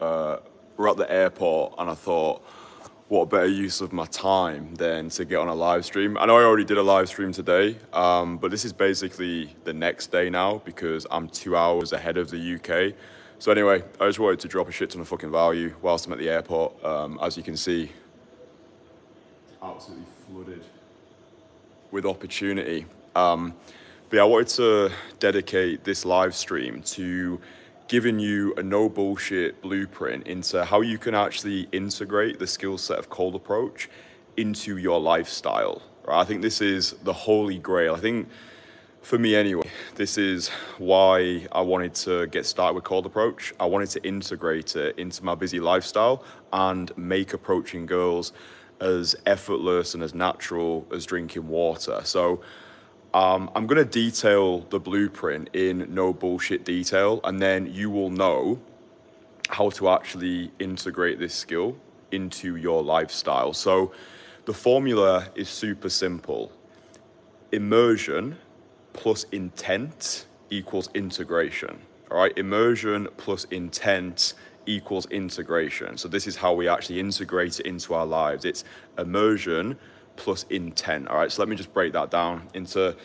uh, we're at the airport, and I thought, what better use of my time than to get on a live stream. I know I already did a live stream today, um, but this is basically the next day now because I'm two hours ahead of the UK. So anyway, I just wanted to drop a shit ton of fucking value whilst I'm at the airport. Um, as you can see, absolutely flooded with opportunity. Um, but yeah, I wanted to dedicate this live stream to giving you a no bullshit blueprint into how you can actually integrate the skill set of cold approach into your lifestyle. Right? I think this is the holy grail. I think for me anyway, this is why I wanted to get started with cold approach. I wanted to integrate it into my busy lifestyle and make approaching girls as effortless and as natural as drinking water. So um, I'm going to detail the blueprint in no bullshit detail, and then you will know how to actually integrate this skill into your lifestyle. So, the formula is super simple immersion plus intent equals integration. All right, immersion plus intent equals integration. So, this is how we actually integrate it into our lives. It's immersion plus intent. All right, so let me just break that down into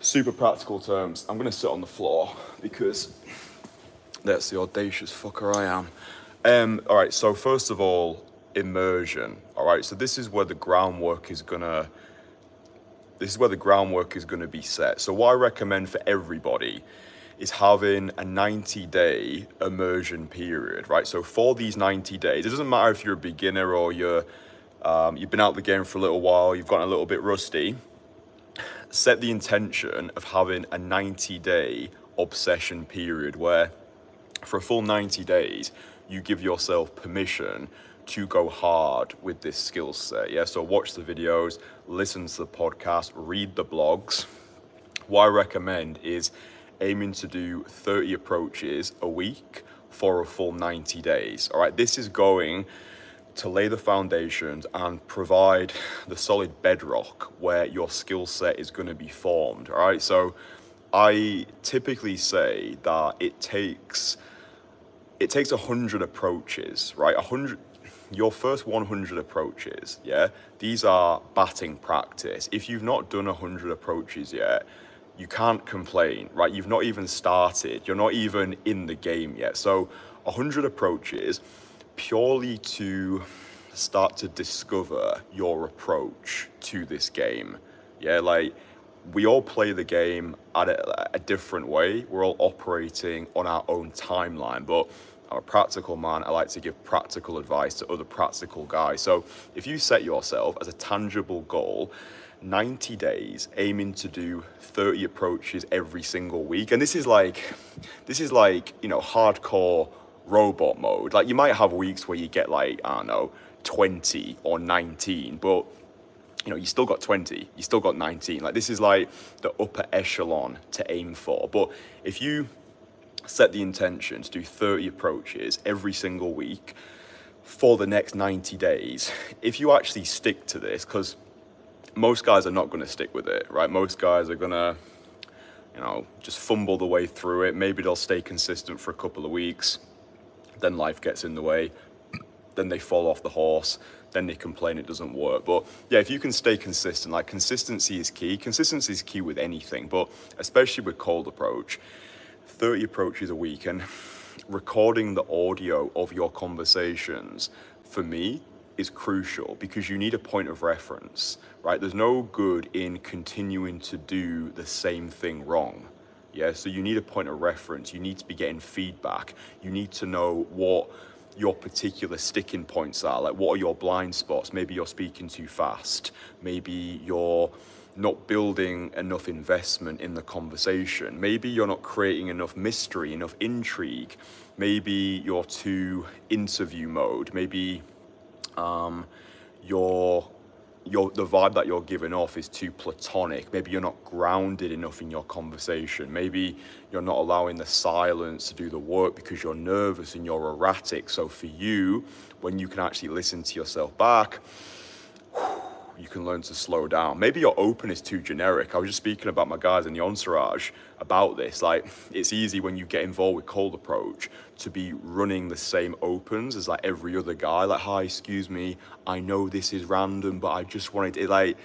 super practical terms. I'm gonna sit on the floor because that's the audacious fucker I am. Um, all right, so first of all, immersion. All right, so this is where the groundwork is gonna. This is where the groundwork is gonna be set. So what I recommend for everybody is having a 90 day immersion period, right? So for these 90 days, it doesn't matter if you're a beginner or you're um, you've been out the game for a little while, you've gotten a little bit rusty, set the intention of having a 90 day obsession period where for a full 90 days, you give yourself permission to go hard with this skill set. Yeah, so watch the videos, listen to the podcast, read the blogs. What I recommend is aiming to do 30 approaches a week for a full 90 days. All right, this is going to lay the foundations and provide the solid bedrock where your skill set is going to be formed. All right, so I typically say that it takes it takes a hundred approaches, right? A hundred your first 100 approaches, yeah, these are batting practice. If you've not done 100 approaches yet, you can't complain, right? You've not even started, you're not even in the game yet. So, 100 approaches purely to start to discover your approach to this game. Yeah, like we all play the game at a, a, different way. We're all operating on our own timeline, but I'm a practical man. I like to give practical advice to other practical guys. So if you set yourself as a tangible goal, 90 days aiming to do 30 approaches every single week and this is like this is like you know hardcore robot mode. Like you might have weeks where you get like, I don't know, 20 or 19, but you know, you still got 20, you still got 19. Like this is like the upper echelon to aim for. But if you set the intention to do 30 approaches every single week for the next 90 days, if you actually stick to this, because most guys are not going to stick with it, right? Most guys are going to, you know, just fumble the way through it. Maybe they'll stay consistent for a couple of weeks then life gets in the way, then they fall off the horse, then they complain it doesn't work. But yeah, if you can stay consistent, like consistency is key. Consistency is key with anything, but especially with cold approach, 30 approaches a week and recording the audio of your conversations for me is crucial because you need a point of reference, right? There's no good in continuing to do the same thing wrong. Yeah, so you need a point of reference. You need to be getting feedback. You need to know what your particular sticking points are. Like, what are your blind spots? Maybe you're speaking too fast. Maybe you're not building enough investment in the conversation. Maybe you're not creating enough mystery, enough intrigue. Maybe you're too interview mode. Maybe um, you're the vibe that you're giving off is too platonic. Maybe you're not grounded enough in your conversation. Maybe you're not allowing the silence to do the work because you're nervous and you're erratic. So for you, when you can actually listen to yourself back, you can learn to slow down. Maybe your open is too generic. I was just speaking about my guys in the entourage about this. Like, it's easy when you get involved with cold approach to be running the same opens as like every other guy. Like, hi, excuse me, I know this is random, but I just wanted to, like,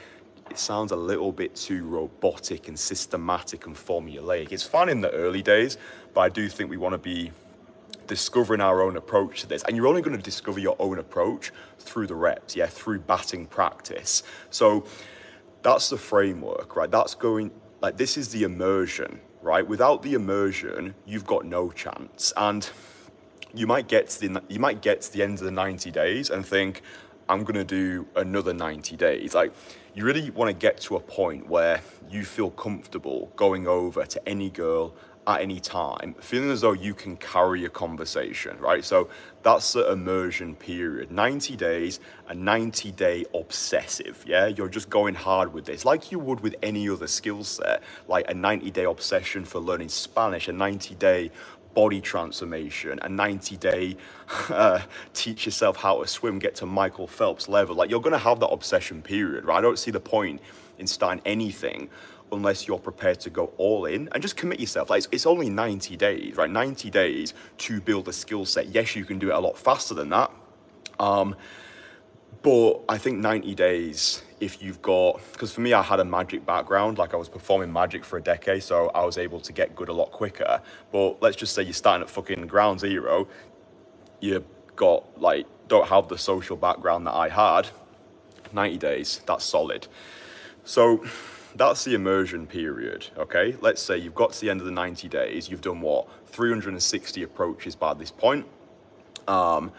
it sounds a little bit too robotic and systematic and formulaic. It's fun in the early days, but I do think we want to be discovering our own approach to this. And you're only going to discover your own approach through the reps, yeah, through batting practice. So that's the framework, right? That's going, like, this is the immersion, right? Without the immersion, you've got no chance. And you might get to the, you might get to the end of the 90 days and think, I'm going to do another 90 days. Like, you really want to get to a point where you feel comfortable going over to any girl at any time, feeling as though you can carry a conversation, right? So that's the immersion period. 90 days, a 90 day obsessive, yeah? You're just going hard with this, like you would with any other skill set, like a 90 day obsession for learning Spanish, a 90 day body transformation, a 90 day uh, teach yourself how to swim, get to Michael Phelps level. Like you're gonna have that obsession period, right? I don't see the point in starting anything unless you're prepared to go all in and just commit yourself. Like it's, it's only 90 days, right? 90 days to build a skill set. Yes, you can do it a lot faster than that. Um, but I think 90 days, if you've got, because for me, I had a magic background, like I was performing magic for a decade, so I was able to get good a lot quicker. But let's just say you're starting at fucking ground zero, you've got like, don't have the social background that I had, 90 days, that's solid. So that's the immersion period, okay? Let's say you've got to the end of the 90 days, you've done what? 360 approaches by this point. Um,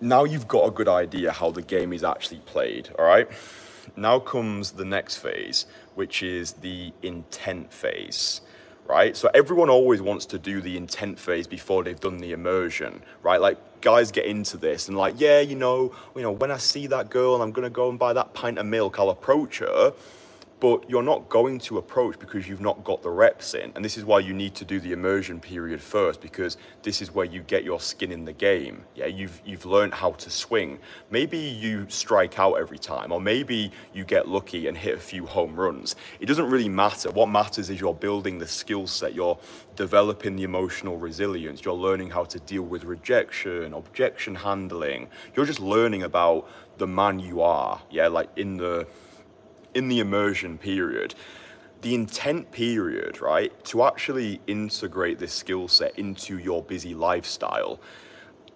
now you've got a good idea how the game is actually played, all right? Now comes the next phase, which is the intent phase, right? So everyone always wants to do the intent phase before they've done the immersion, right? Like guys get into this and like, yeah, you know, you know, when I see that girl and I'm gonna go and buy that pint of milk, I'll approach her but you're not going to approach because you've not got the reps in. And this is why you need to do the immersion period first, because this is where you get your skin in the game. Yeah, you've you've learned how to swing. Maybe you strike out every time, or maybe you get lucky and hit a few home runs. It doesn't really matter. What matters is you're building the skill set, you're developing the emotional resilience, you're learning how to deal with rejection, objection handling. You're just learning about the man you are, yeah, like in the in the immersion period, the intent period, right, to actually integrate this skill set into your busy lifestyle,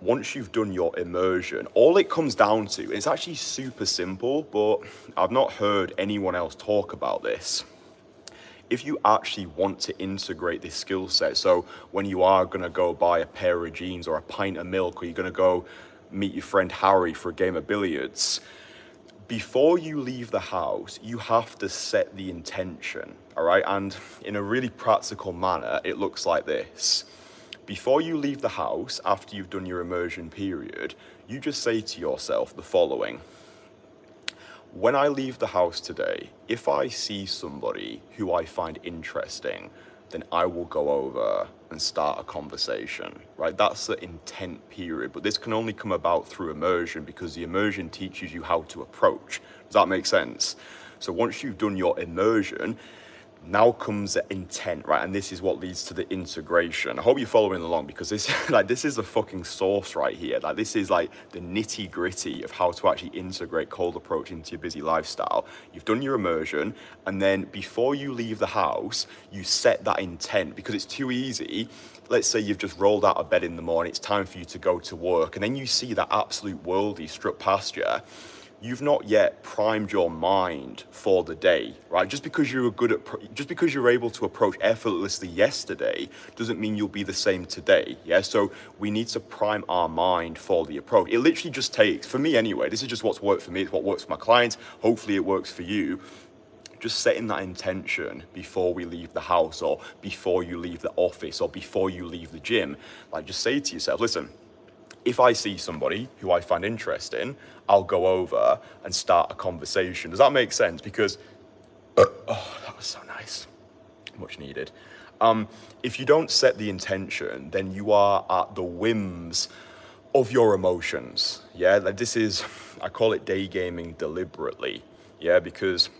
once you've done your immersion, all it comes down to, it's actually super simple, but I've not heard anyone else talk about this. If you actually want to integrate this skill set, so when you are gonna go buy a pair of jeans or a pint of milk, or you're gonna go meet your friend Harry for a game of billiards, before you leave the house, you have to set the intention, all right? And in a really practical manner, it looks like this. Before you leave the house, after you've done your immersion period, you just say to yourself the following When I leave the house today, if I see somebody who I find interesting, then I will go over and start a conversation, right? That's the intent period. But this can only come about through immersion because the immersion teaches you how to approach. Does that make sense? So once you've done your immersion, now comes the intent, right? And this is what leads to the integration. I hope you're following along because this, like, this is the fucking source right here. Like, this is like the nitty gritty of how to actually integrate cold approach into your busy lifestyle. You've done your immersion, and then before you leave the house, you set that intent because it's too easy. Let's say you've just rolled out of bed in the morning, it's time for you to go to work, and then you see that absolute worldie struck past you you've not yet primed your mind for the day, right? Just because you're good at, just because you're able to approach effortlessly yesterday doesn't mean you'll be the same today. Yeah. So we need to prime our mind for the approach. It literally just takes, for me anyway, this is just what's worked for me. It's what works for my clients. Hopefully it works for you. Just setting that intention before we leave the house or before you leave the office or before you leave the gym. Like just say to yourself, listen, if I see somebody who I find interesting, I'll go over and start a conversation. Does that make sense? Because, oh, that was so nice. Much needed. Um, if you don't set the intention, then you are at the whims of your emotions. Yeah, like this is, I call it day gaming deliberately. Yeah, because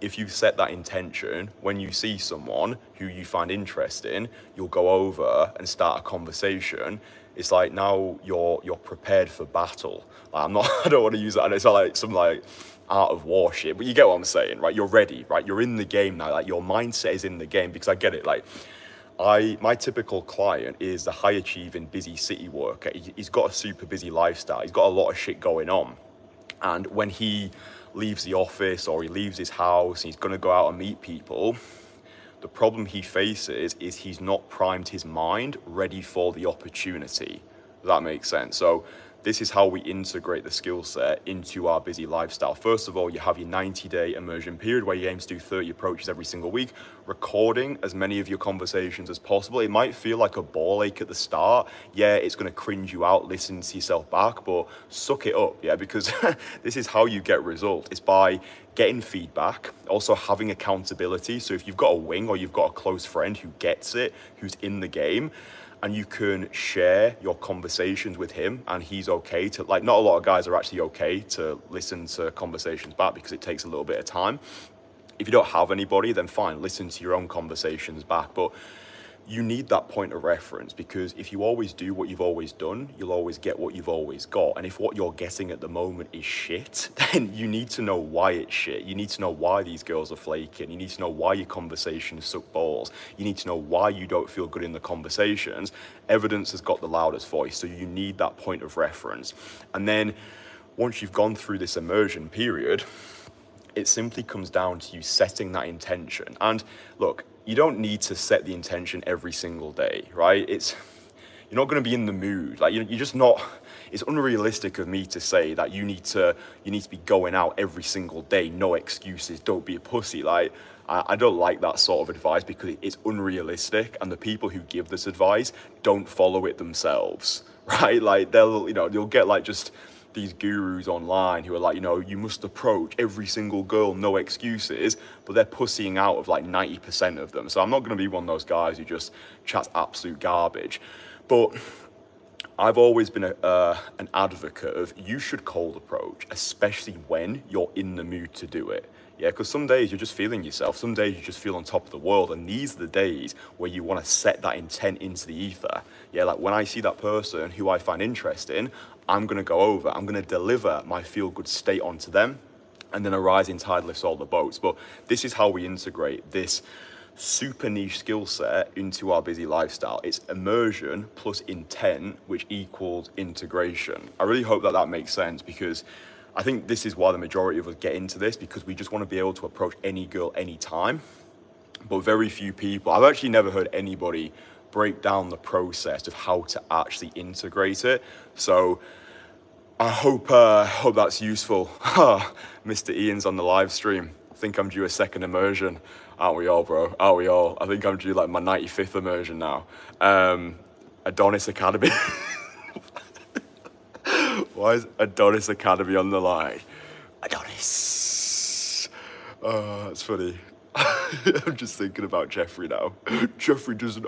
if you set that intention, when you see someone who you find interesting, you'll go over and start a conversation. It's like now you're you're prepared for battle. Like I'm not. I don't want to use that. It's not like some like art of war shit, but you get what I'm saying, right? You're ready, right? You're in the game now. Like your mindset is in the game because I get it. Like I, my typical client is the high achieving, busy city worker. He, he's got a super busy lifestyle. He's got a lot of shit going on, and when he leaves the office or he leaves his house and he's going to go out and meet people, the problem he faces is he's not primed his mind ready for the opportunity. That makes sense? So this is how we integrate the skill set into our busy lifestyle. First of all, you have your 90 day immersion period where you aim to do 30 approaches every single week, recording as many of your conversations as possible. It might feel like a ball ache at the start. Yeah, it's going to cringe you out listening to yourself back, but suck it up, yeah, because this is how you get results. It's by getting feedback, also having accountability. So if you've got a wing or you've got a close friend who gets it, who's in the game, and you can share your conversations with him and he's okay to like not a lot of guys are actually okay to listen to conversations back because it takes a little bit of time. If you don't have anybody then fine listen to your own conversations back. But you need that point of reference because if you always do what you've always done, you'll always get what you've always got. And if what you're getting at the moment is shit, then you need to know why it's shit. You need to know why these girls are flaking. You need to know why your conversations suck balls. You need to know why you don't feel good in the conversations. Evidence has got the loudest voice, so you need that point of reference. And then once you've gone through this immersion period, it simply comes down to you setting that intention. And look, you don't need to set the intention every single day, right? It's you're not going to be in the mood. Like you're, just not. It's unrealistic of me to say that you need to you need to be going out every single day, no excuses. Don't be a pussy. Like I, I don't like that sort of advice because it's unrealistic, and the people who give this advice don't follow it themselves, right? Like they'll you know you'll get like just these gurus online who are like, you know, you must approach every single girl, no excuses, but they're pussying out of like 90% of them. So I'm not going to be one of those guys who just chats absolute garbage. But I've always been a, uh, an advocate of you should cold approach, especially when you're in the mood to do it. Yeah, because some days you're just feeling yourself. Some days you just feel on top of the world. And these are the days where you want to set that intent into the ether. Yeah, like when I see that person who I find interesting, I'm going to go over, I'm going to deliver my feel good state onto them. And then a rising tide lifts all the boats. But this is how we integrate this super niche skill set into our busy lifestyle. It's immersion plus intent, which equals integration. I really hope that that makes sense because I think this is why the majority of us get into this because we just want to be able to approach any girl anytime. But very few people, I've actually never heard anybody break down the process of how to actually integrate it. So I hope uh, hope that's useful. Mr. Ian's on the live stream. I think I'm due a second immersion. Aren't we all, bro? Aren't we all? I think I'm due like my 95th immersion now. Um, Adonis Academy. Why is Adonis Academy on the line? Adonis. Oh, that's funny. I'm just thinking about Jeffrey now. Jeffrey doesn't.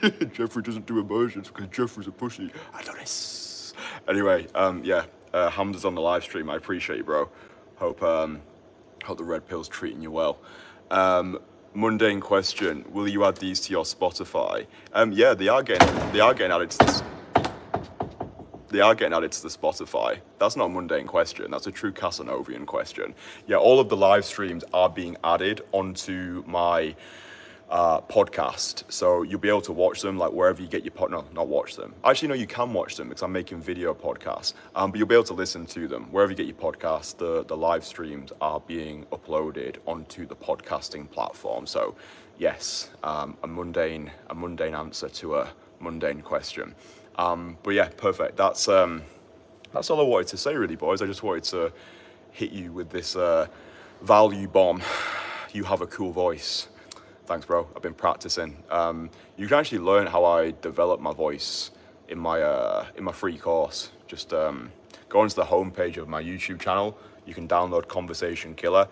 Jeffrey doesn't do immersions because Jeffrey's a pussy. Adonis. Anyway, um, yeah. Uh, Hamza's on the live stream. I appreciate you, bro. Hope um, hope the red pill's treating you well. Um, mundane question: Will you add these to your Spotify? Um, yeah, they are getting they are getting added to this they are getting added to the Spotify. That's not a mundane question. That's a true Casanovian question. Yeah, all of the live streams are being added onto my uh, podcast. So you'll be able to watch them like wherever you get your pod. No, not watch them. Actually, no, you can watch them because I'm making video podcasts. Um, but you'll be able to listen to them wherever you get your podcast. The the live streams are being uploaded onto the podcasting platform. So yes, um, a mundane a mundane answer to a mundane question. Um, but yeah, perfect. That's um, that's all I wanted to say, really, boys. I just wanted to hit you with this uh, value bomb. You have a cool voice. Thanks, bro. I've been practicing. Um, you can actually learn how I develop my voice in my uh, in my free course. Just um, go onto the homepage of my YouTube channel. You can download Conversation Killer.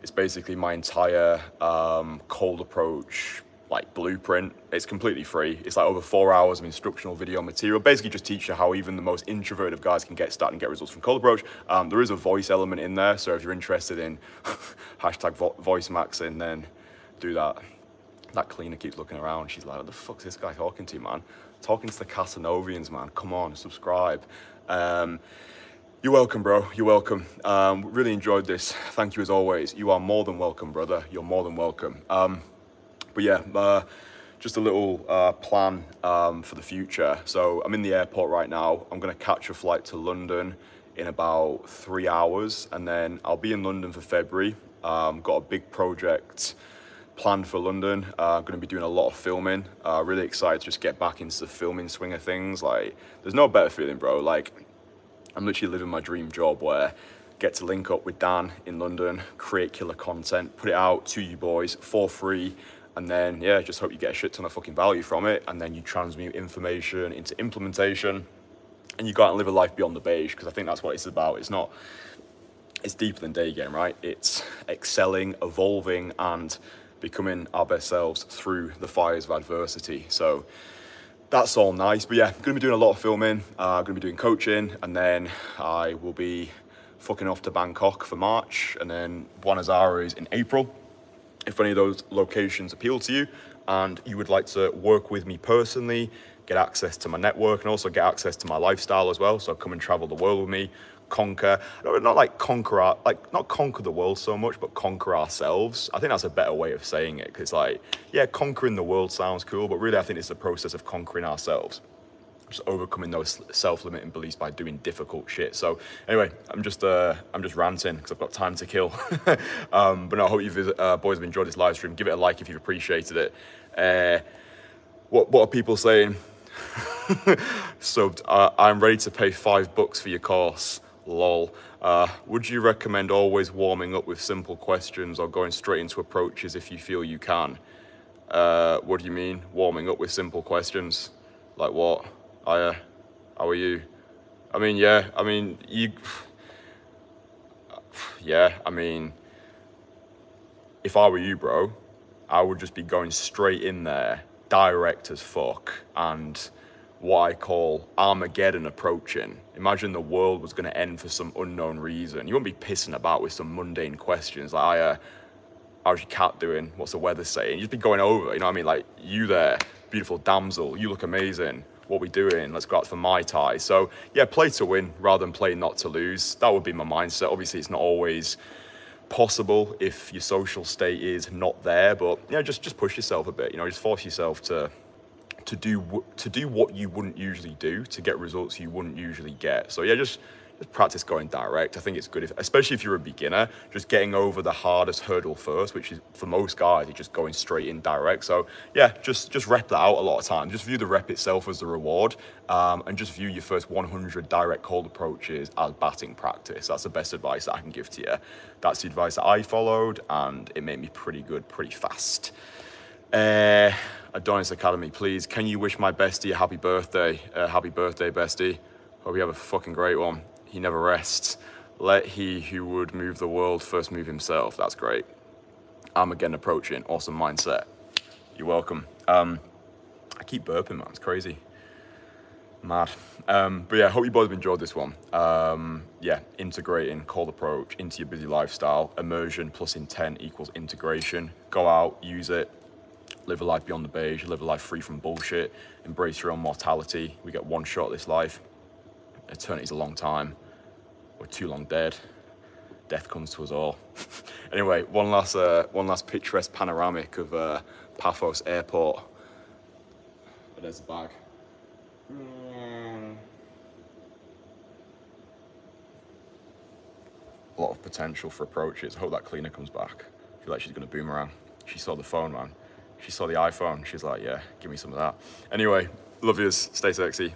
It's basically my entire um, cold approach like blueprint. It's completely free. It's like over four hours of instructional video material. Basically, just teach you how even the most introverted of guys can get started and get results from cold approach. Um, there is a voice element in there, so if you're interested in hashtag vo voice maxing, then do that. That cleaner keeps looking around. She's like, "What the fuck's this guy talking to, man? Talking to the Casanovians, man. Come on, subscribe." Um, you're welcome, bro. You're welcome. Um, really enjoyed this. Thank you as always. You are more than welcome, brother. You're more than welcome. But yeah, uh, just a little uh, plan um, for the future. So I'm in the airport right now. I'm to catch a flight to London in about three hours, and then I'll be in London for February. Um, got a big project planned for London. Uh, I'm to be doing a lot of filming. Uh, really excited to just get back into the filming swing of things. Like, there's no better feeling, bro. Like, I'm literally living my dream job where get to link up with Dan in London, create killer content, put it out to you boys for free, and then yeah, just hope you get a shit ton of fucking value from it, and then you transmute information into implementation, and you go out and live a life beyond the beige because I think that's what it's about. It's not. It's deeper than day game, right? It's excelling, evolving, and becoming our best selves through the fires of adversity. So that's all nice. But yeah, going to be doing a lot of filming. Uh, going to be doing coaching, and then I will be fucking off to Bangkok for March, and then Buenos Aires in April. If any of those locations appeal to you, and you would like to work with me personally, get access to my network, and also get access to my lifestyle as well. So come and travel the world with me conquer not like conquer our like not conquer the world so much but conquer ourselves i think that's a better way of saying it because like yeah conquering the world sounds cool but really i think it's the process of conquering ourselves just overcoming those self-limiting beliefs by doing difficult shit so anyway i'm just uh i'm just ranting because i've got time to kill um but no, i hope you uh, boys have enjoyed this live stream give it a like if you've appreciated it uh what what are people saying so uh, i'm ready to pay five bucks for your course lol. Uh, would you recommend always warming up with simple questions or going straight into approaches if you feel you can? Uh, what do you mean, warming up with simple questions? Like what? Hiya, how are you? I mean, yeah, I mean, you, yeah, I mean, if I were you, bro, I would just be going straight in there, direct as fuck, and what I call Armageddon approaching. Imagine the world was going to end for some unknown reason. You wouldn't be pissing about with some mundane questions like, uh, how's your cat doing? What's the weather saying? You'd be going over, you know what I mean? Like, you there, beautiful damsel, you look amazing. What we doing? Let's go out for Mai Tai. So, yeah, play to win rather than play not to lose. That would be my mindset. Obviously, it's not always possible if your social state is not there, but, you know, just, just push yourself a bit, you know, just force yourself to to do to do what you wouldn't usually do to get results you wouldn't usually get. So yeah, just practice going direct. I think it's good, if, especially if you're a beginner, just getting over the hardest hurdle first, which is for most guys, it's just going straight in direct. So yeah, just just rep that out a lot of times. Just view the rep itself as the reward, um, and just view your first 100 direct cold approaches as batting practice. That's the best advice that I can give to you. That's the advice that I followed, and it made me pretty good, pretty fast. Uh, Adonis Academy, please, can you wish my bestie a happy birthday? Uh, happy birthday, bestie. Hope you have a fucking great one. He never rests. Let he who would move the world first move himself. That's great. I'm again approaching. Awesome mindset. You're welcome. Um, I keep burping, man. It's crazy. Mad. Um, but yeah, I hope you both have enjoyed this one. Um, yeah, integrating cold approach into your busy lifestyle. Immersion plus intent equals integration. Go out, use it, live a life beyond the beige, live a life free from bullshit, embrace your own mortality. We get one shot this life. Eternity's a long time. We're too long dead. Death comes to us all. anyway, one last, uh, one last picturesque panoramic of uh, Paphos Airport. But there's the bag. A lot of potential for approaches. I hope that cleaner comes back. I feel like she's gonna boomerang. She saw the phone, man she saw the iPhone. She's like, yeah, give me some of that. Anyway, love yous. Stay sexy.